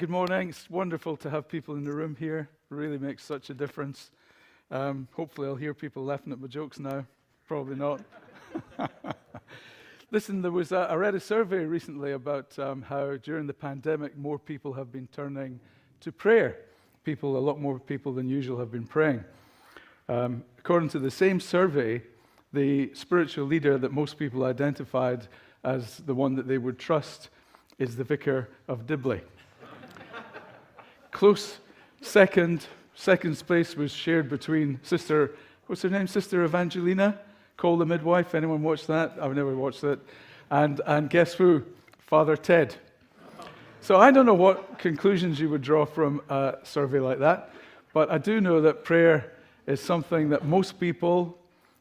Good morning. It's wonderful to have people in the room here. It really makes such a difference. Um, hopefully, I'll hear people laughing at my jokes now. Probably not. Listen, there was a, I read a survey recently about um, how during the pandemic more people have been turning to prayer. People, a lot more people than usual, have been praying. Um, according to the same survey, the spiritual leader that most people identified as the one that they would trust is the vicar of Dibley. Close second, second place was shared between Sister, what's her name? Sister Evangelina, Call the Midwife. Anyone watched that? I've never watched it. And, and guess who? Father Ted. So I don't know what conclusions you would draw from a survey like that, but I do know that prayer is something that most people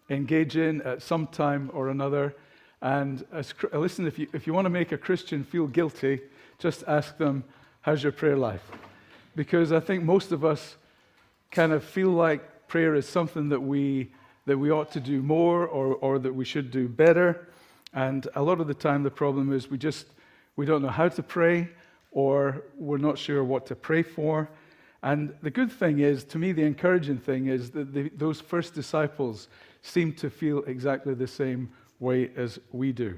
engage in at some time or another. And as, listen, if you, if you want to make a Christian feel guilty, just ask them, How's your prayer life? Because I think most of us kind of feel like prayer is something that we, that we ought to do more or, or that we should do better. And a lot of the time, the problem is we just we don't know how to pray or we're not sure what to pray for. And the good thing is, to me, the encouraging thing is that the, those first disciples seem to feel exactly the same way as we do.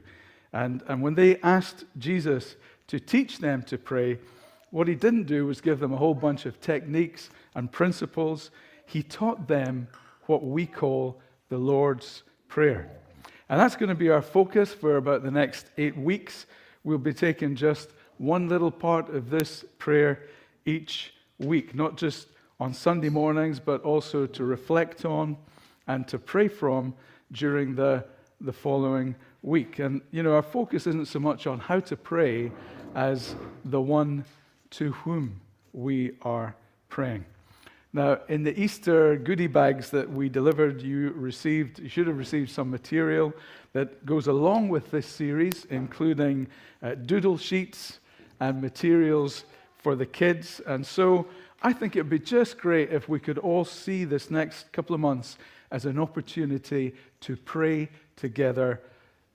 And, and when they asked Jesus to teach them to pray, what he didn't do was give them a whole bunch of techniques and principles. He taught them what we call the Lord's Prayer. And that's going to be our focus for about the next eight weeks. We'll be taking just one little part of this prayer each week, not just on Sunday mornings, but also to reflect on and to pray from during the, the following week. And, you know, our focus isn't so much on how to pray as the one to whom we are praying. Now, in the Easter goodie bags that we delivered, you received, you should have received some material that goes along with this series, including uh, doodle sheets and materials for the kids. And so I think it would be just great if we could all see this next couple of months as an opportunity to pray together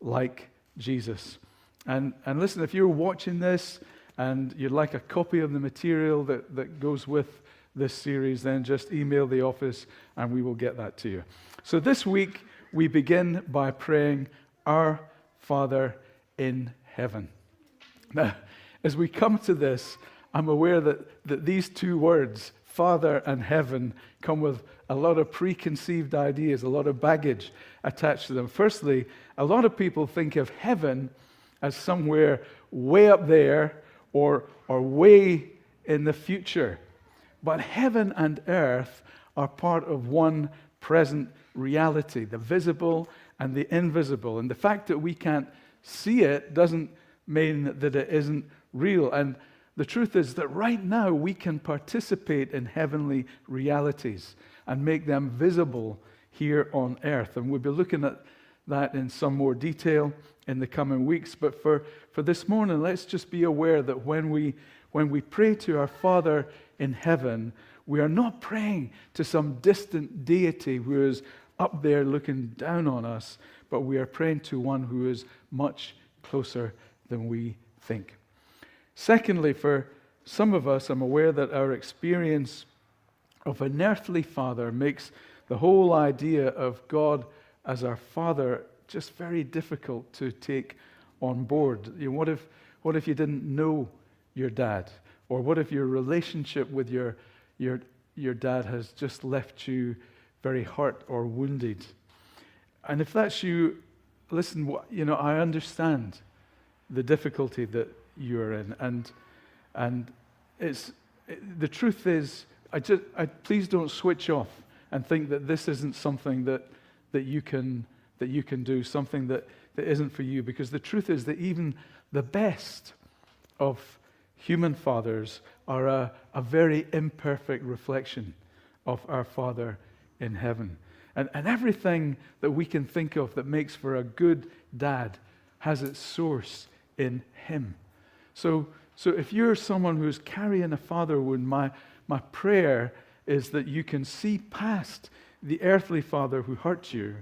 like Jesus. And, and listen, if you're watching this, and you'd like a copy of the material that, that goes with this series, then just email the office and we will get that to you. So this week, we begin by praying, Our Father in heaven. Now, as we come to this, I'm aware that, that these two words, Father and heaven, come with a lot of preconceived ideas, a lot of baggage attached to them. Firstly, a lot of people think of heaven as somewhere way up there or, or way in the future. But heaven and earth are part of one present reality the visible and the invisible. And the fact that we can't see it doesn't mean that it isn't real. And the truth is that right now we can participate in heavenly realities and make them visible here on earth. And we'll be looking at that in some more detail in the coming weeks. But for, for this morning, let's just be aware that when we, when we pray to our Father in heaven, we are not praying to some distant deity who is up there looking down on us, but we are praying to one who is much closer than we think. Secondly, for some of us, I'm aware that our experience of an earthly father makes the whole idea of God as our father just very difficult to take on board. You know, what, if, what if you didn't know your dad? Or what if your relationship with your, your, your dad has just left you very hurt or wounded? And if that's you, listen, you know, I understand the difficulty that you're in. And, and it's, it, the truth is, I just, I, please don't switch off and think that this isn't something that, that you can that you can do, something that, that isn't for you. Because the truth is that even the best of human fathers are a, a very imperfect reflection of our Father in heaven. And, and everything that we can think of that makes for a good dad has its source in Him. So, so if you're someone who's carrying a father wound, my, my prayer is that you can see past the earthly father who hurt you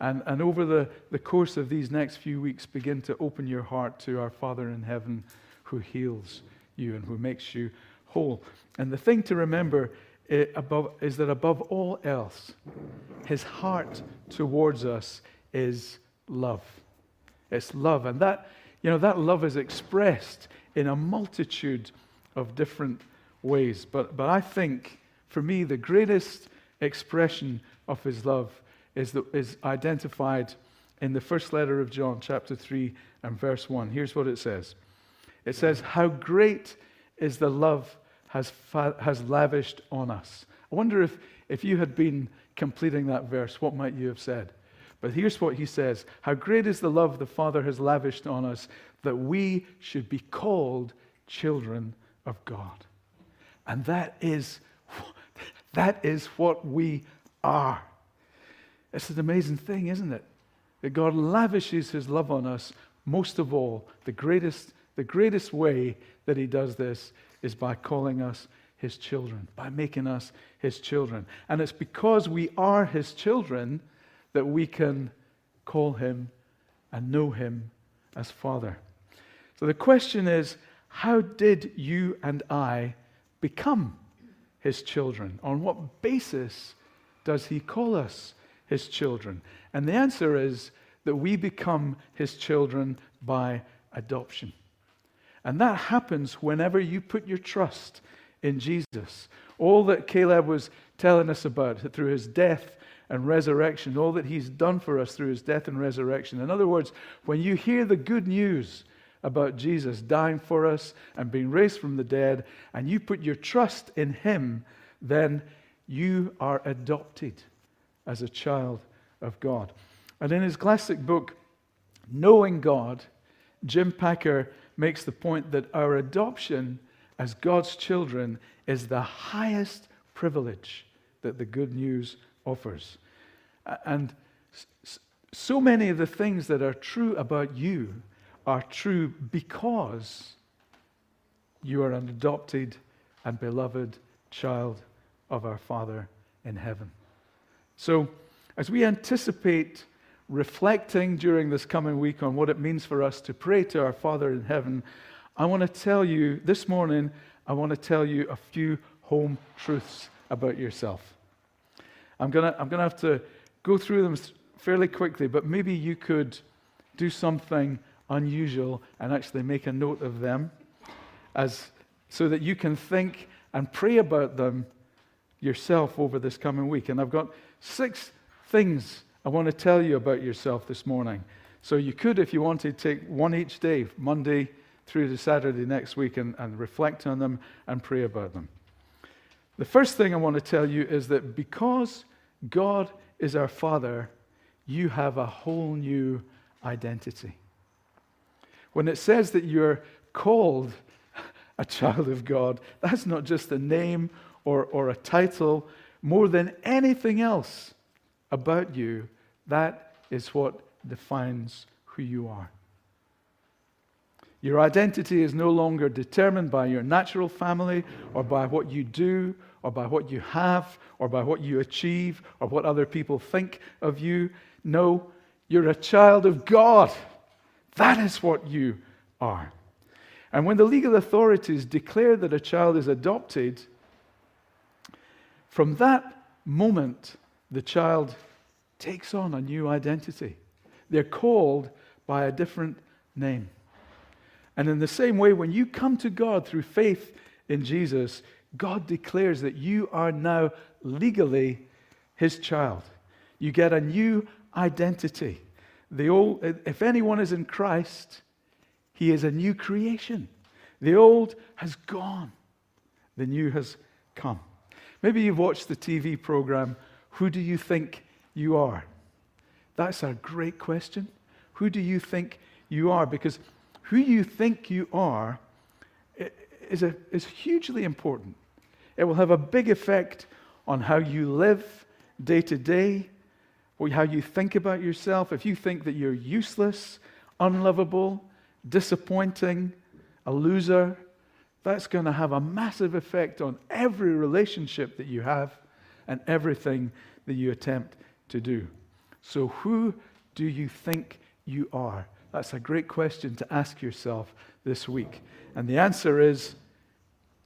and, and over the, the course of these next few weeks, begin to open your heart to our Father in heaven who heals you and who makes you whole. And the thing to remember eh, above, is that above all else, his heart towards us is love. It's love. And that, you know, that love is expressed in a multitude of different ways. But, but I think, for me, the greatest expression of his love is, the, is identified in the first letter of John, chapter 3 and verse 1. Here's what it says It says, How great is the love has, fa- has lavished on us. I wonder if, if you had been completing that verse, what might you have said? But here's what he says How great is the love the Father has lavished on us that we should be called children of God. And that is, that is what we are. It's an amazing thing, isn't it? That God lavishes his love on us. Most of all, the greatest, the greatest way that he does this is by calling us his children, by making us his children. And it's because we are his children that we can call him and know him as Father. So the question is how did you and I become his children? On what basis does he call us his children? And the answer is that we become his children by adoption. And that happens whenever you put your trust in Jesus. All that Caleb was telling us about through his death and resurrection, all that he's done for us through his death and resurrection. In other words, when you hear the good news about Jesus dying for us and being raised from the dead, and you put your trust in him, then you are adopted as a child of God. And in his classic book, Knowing God, Jim Packer makes the point that our adoption as God's children is the highest privilege that the good news offers. And so many of the things that are true about you are true because you are an adopted and beloved child of our Father in heaven. So, as we anticipate reflecting during this coming week on what it means for us to pray to our Father in heaven, I want to tell you this morning, I want to tell you a few home truths about yourself. I'm going to, I'm going to have to go through them fairly quickly, but maybe you could do something unusual and actually make a note of them as, so that you can think and pray about them yourself over this coming week. And I've got six things I want to tell you about yourself this morning. So you could, if you wanted, take one each day, Monday through to Saturday next week, and, and reflect on them and pray about them. The first thing I want to tell you is that because God is our Father, you have a whole new identity. When it says that you're called a child of God, that's not just a name or, or a title. More than anything else about you, that is what defines who you are. Your identity is no longer determined by your natural family or by what you do or by what you have or by what you achieve or what other people think of you. No, you're a child of God. That is what you are. And when the legal authorities declare that a child is adopted, from that moment, the child takes on a new identity. They're called by a different name. And in the same way, when you come to God through faith in Jesus, God declares that you are now legally his child. You get a new identity. The old, if anyone is in Christ, he is a new creation. The old has gone, the new has come. Maybe you've watched the TV program, Who Do You Think You Are? That's a great question. Who do you think you are? Because who you think you are is, a, is hugely important. It will have a big effect on how you live day to day, or how you think about yourself, if you think that you're useless, unlovable, disappointing, a loser, that's going to have a massive effect on every relationship that you have and everything that you attempt to do. So, who do you think you are? That's a great question to ask yourself this week. And the answer is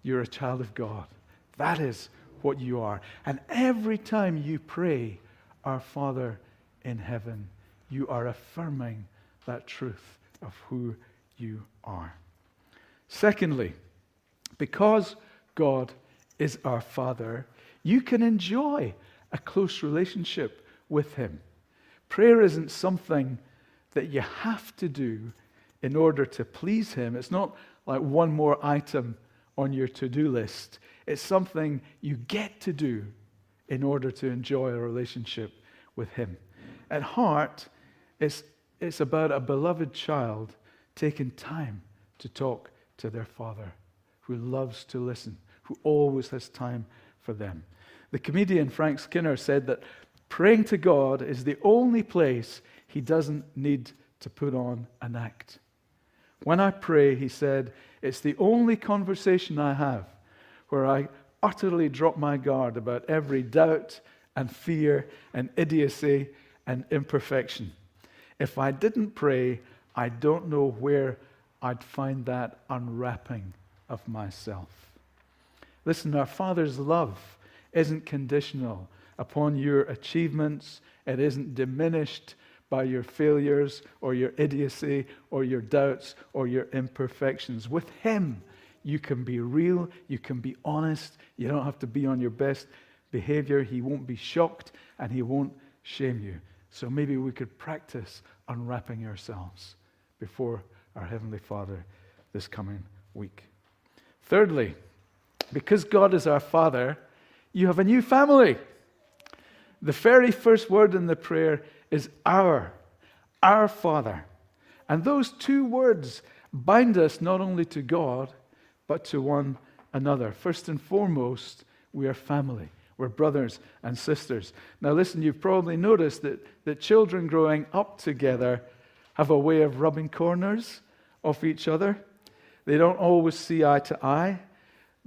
you're a child of God. That is what you are. And every time you pray, Our Father in heaven, you are affirming that truth of who you are. Secondly, because God is our Father, you can enjoy a close relationship with Him. Prayer isn't something that you have to do in order to please Him. It's not like one more item on your to do list. It's something you get to do in order to enjoy a relationship with Him. At heart, it's, it's about a beloved child taking time to talk to their father who loves to listen, who always has time for them. The comedian Frank Skinner said that praying to God is the only place he doesn't need to put on an act. When I pray, he said, it's the only conversation I have where I utterly drop my guard about every doubt and fear and idiocy and imperfection. If I didn't pray, I don't know where I'd find that unwrapping of myself. Listen, our Father's love isn't conditional upon your achievements, it isn't diminished by your failures or your idiocy or your doubts or your imperfections. With Him, you can be real, you can be honest, you don't have to be on your best behavior. He won't be shocked and He won't shame you. So maybe we could practice unwrapping ourselves before our Heavenly Father this coming week. Thirdly, because God is our Father, you have a new family. The very first word in the prayer is our, our Father. And those two words bind us not only to God, but to one another. First and foremost, we are family. We're brothers and sisters. Now, listen, you've probably noticed that, that children growing up together have a way of rubbing corners off each other. They don't always see eye to eye.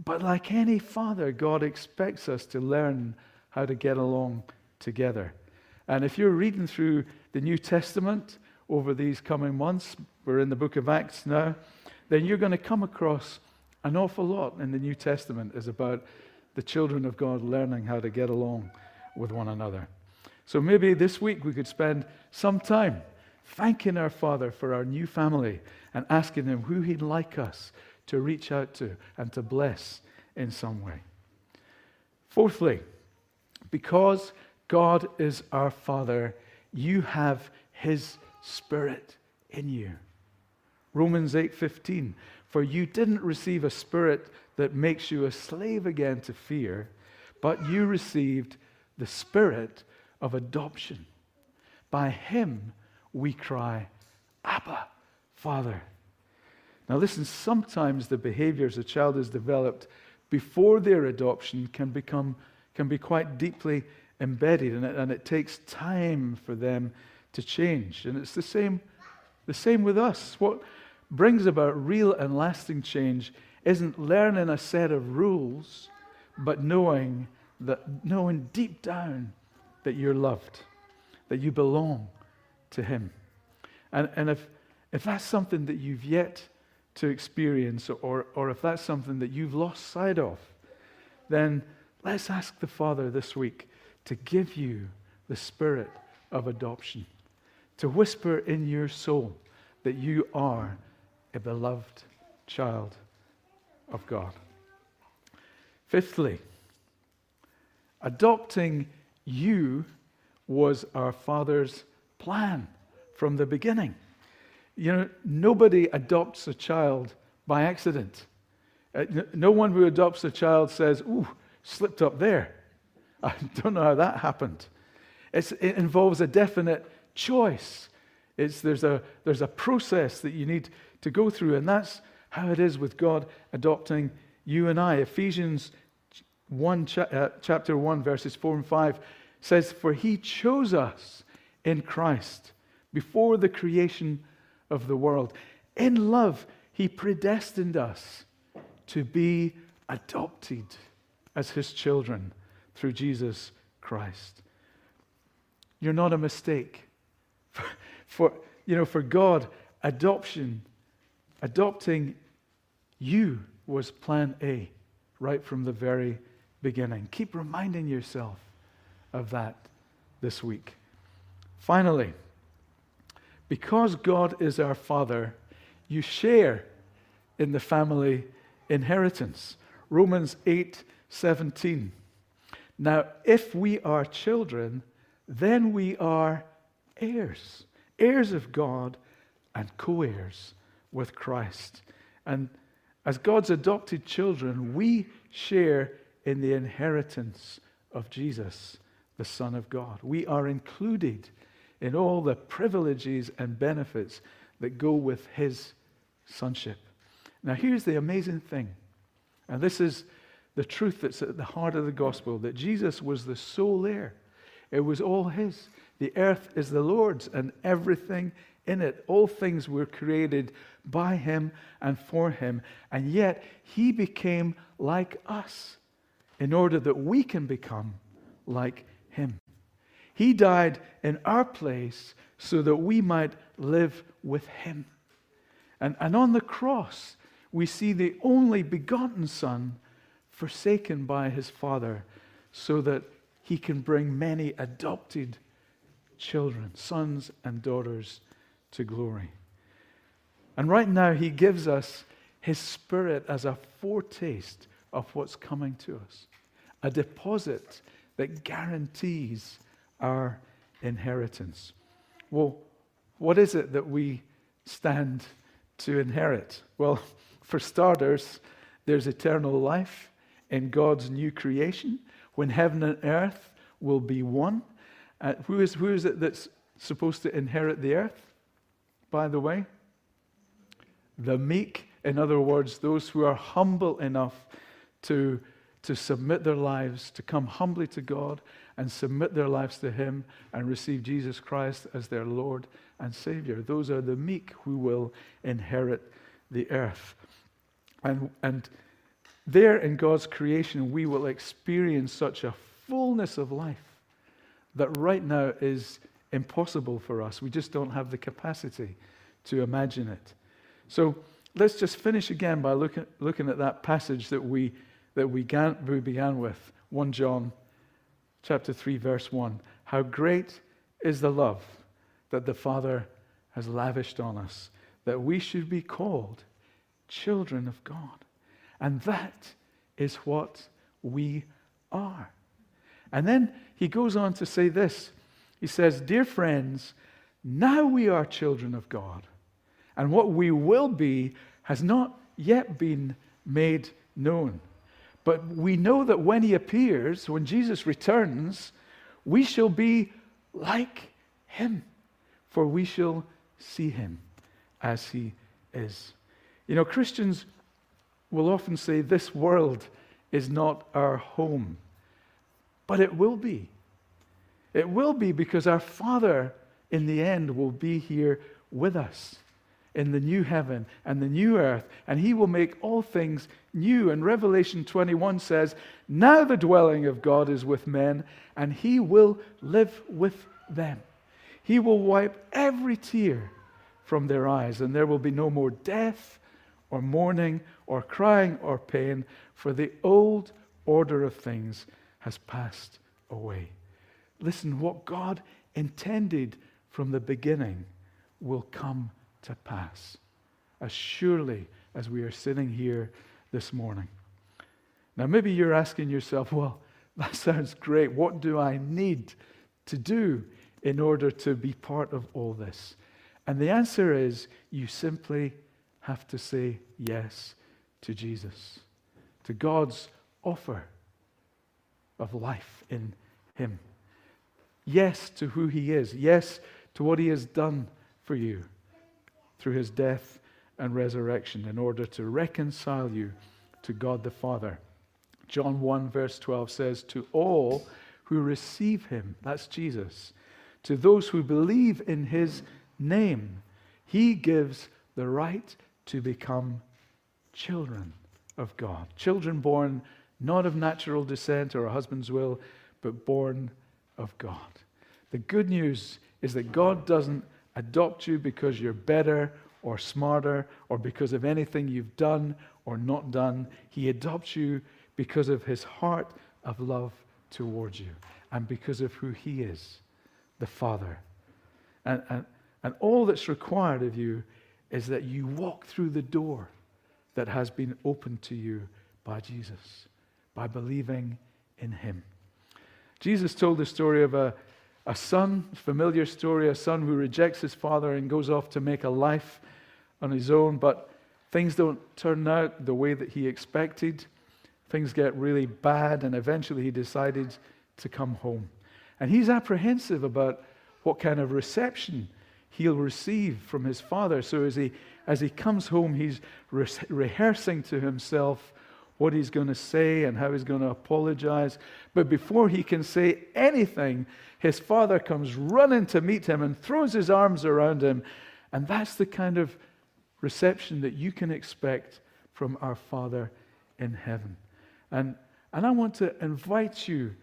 But like any father, God expects us to learn how to get along together. And if you're reading through the New Testament over these coming months, we're in the book of Acts now, then you're going to come across an awful lot in the New Testament is about the children of God learning how to get along with one another. So maybe this week we could spend some time thanking our Father for our new family and asking Him who He'd like us to reach out to and to bless in some way. Fourthly, because God is our Father, you have His Spirit in you. Romans 8:15 For you didn't receive a spirit that makes you a slave again to fear, but you received the spirit of adoption. By him we cry, Abba, Father. Now, listen, sometimes the behaviors a child has developed before their adoption can become can be quite deeply embedded, and it, and it takes time for them to change. And it's the same, the same with us. What brings about real and lasting change isn't learning a set of rules, but knowing that knowing deep down that you're loved, that you belong to Him. And, and if, if that's something that you've yet to experience, or, or if that's something that you've lost sight of, then let's ask the Father this week to give you the spirit of adoption, to whisper in your soul that you are a beloved child of God. Fifthly, adopting you was our Father's plan from the beginning. You know, nobody adopts a child by accident. Uh, no one who adopts a child says, Ooh, slipped up there. I don't know how that happened. It's, it involves a definite choice. It's, there's, a, there's a process that you need to go through, and that's how it is with God adopting you and I. Ephesians 1, uh, chapter 1, verses 4 and 5 says, For he chose us in Christ before the creation of the world. In love, he predestined us to be adopted as his children through Jesus Christ. You're not a mistake. For, for, you know, for God, adoption, adopting you was plan A. right from the very beginning. Keep reminding yourself of that this week. Finally, because God is our Father, you share in the family inheritance. Romans 8 17. Now, if we are children, then we are heirs, heirs of God and co heirs with Christ. And as God's adopted children, we share in the inheritance of Jesus, the Son of God. We are included in all the privileges and benefits that go with his sonship. Now, here's the amazing thing, and this is the truth that's at the heart of the gospel that Jesus was the sole heir. It was all his. The earth is the Lord's and everything in it. All things were created by him and for him. And yet he became like us in order that we can become like him. He died in our place so that we might live with him. And, and on the cross, we see the only begotten Son forsaken by his Father so that he can bring many adopted children, sons and daughters, to glory. And right now, he gives us his Spirit as a foretaste of what's coming to us, a deposit that guarantees our inheritance. Well, what is it that we stand to inherit? Well, for starters, there's eternal life in God's new creation when heaven and earth will be one. Uh, who, is, who is it that's supposed to inherit the earth, by the way? The meek, in other words, those who are humble enough to, to submit their lives, to come humbly to God and submit their lives to Him and receive Jesus Christ as their Lord and Savior. Those are the meek who will inherit the earth. And, and there in God's creation, we will experience such a fullness of life that right now is impossible for us. We just don't have the capacity to imagine it. So let's just finish again by looking, looking at that passage that we, that we began, with 1 John chapter 3, verse 1. How great is the love that the Father has lavished on us, that we should be called children of God. And that is what we are. And then he goes on to say this He says, Dear friends, now we are children of God, and what we will be has not yet been made known. But we know that when he appears, when Jesus returns, we shall be like him, for we shall see him as he is. You know, Christians will often say, This world is not our home. But it will be. It will be because our Father in the end will be here with us in the new heaven and the new earth, and he will make all things new. And Revelation 21 says, Now the dwelling of God is with men, and he will live with them. He will wipe every tear from their eyes, and there will be no more death or mourning or crying or pain, for the old order of things has passed away. Listen, what God intended from the beginning will come to pass, as surely as we are sitting here this morning. Now, maybe you're asking yourself, well, that sounds great. What do I need to do in order to be part of all this? And the answer is you simply have to say yes to Jesus, to God's offer of life in Him. Yes to who He is. Yes to what He has done for you through His death and resurrection in order to reconcile you to God the Father. John 1, verse 12 says, To all who receive Him, that's Jesus, to those who believe in His name, He gives the right to become children of God. Children born not of natural descent or a husband's will, but born of God. The good news is that God doesn't adopt you because you're better or smarter or because of anything you've done or not done. He adopts you because of his heart of love towards you and because of who he is, the Father. And, and, and all that's required of you is that you walk through the door that has been opened to you by Jesus, by believing in him. Jesus told the story of a, a son, familiar story, a son who rejects his father and goes off to make a life on his own, but things don't turn out the way that he expected. Things get really bad, and eventually he decided to come home. And he's apprehensive about what kind of reception he'll receive from his father. So as he, as he comes home, he's re- rehearsing to himself what he's going to say and how he's going to apologize. But before he can say anything, his father comes running to meet him and throws his arms around him. And that's the kind of reception that you can expect from our Father in heaven. And, and I want to invite you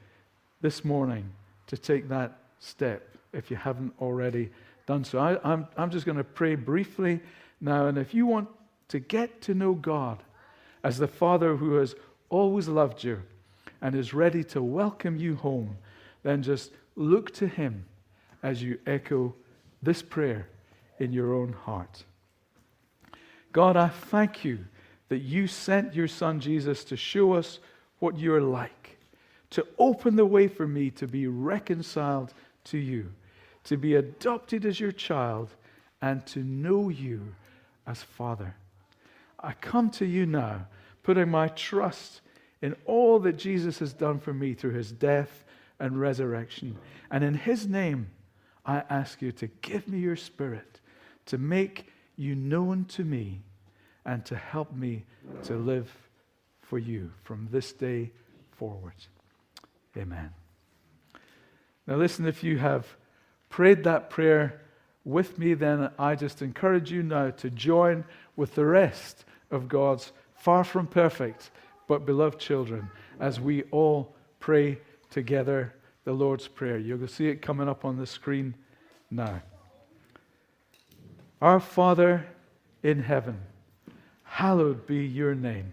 this morning to take that step if you haven't already done so. I, I'm, I'm just going to pray briefly now. And if you want to get to know God as the Father who has always loved you and is ready to welcome you home, then just look to Him as you echo this prayer in your own heart. God, I thank you that you sent your Son Jesus to show us what you're like, to open the way for me to be reconciled to you, to be adopted as your child, and to know you as Father. I come to you now, putting my trust in all that Jesus has done for me through his death and resurrection. And in his name, I ask you to give me your spirit, to make you known to me, and to help me to live for you from this day forward. Amen. Now, listen, if you have prayed that prayer with me, then I just encourage you now to join with the rest of God's far from perfect but beloved children as we all pray together the Lord's Prayer. You'll see it coming up on the screen now. Our Father in heaven, hallowed be your name.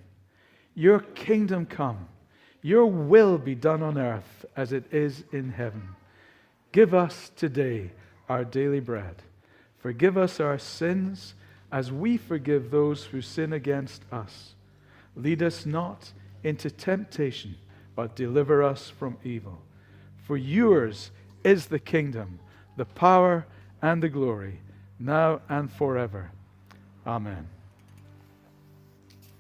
Your kingdom come, your will be done on earth as it is in heaven. Give us today our daily bread. Forgive us our sins as we forgive those who sin against us. Lead us not into temptation, but deliver us from evil. For yours is the kingdom, the power, and the glory, now and forever. Amen.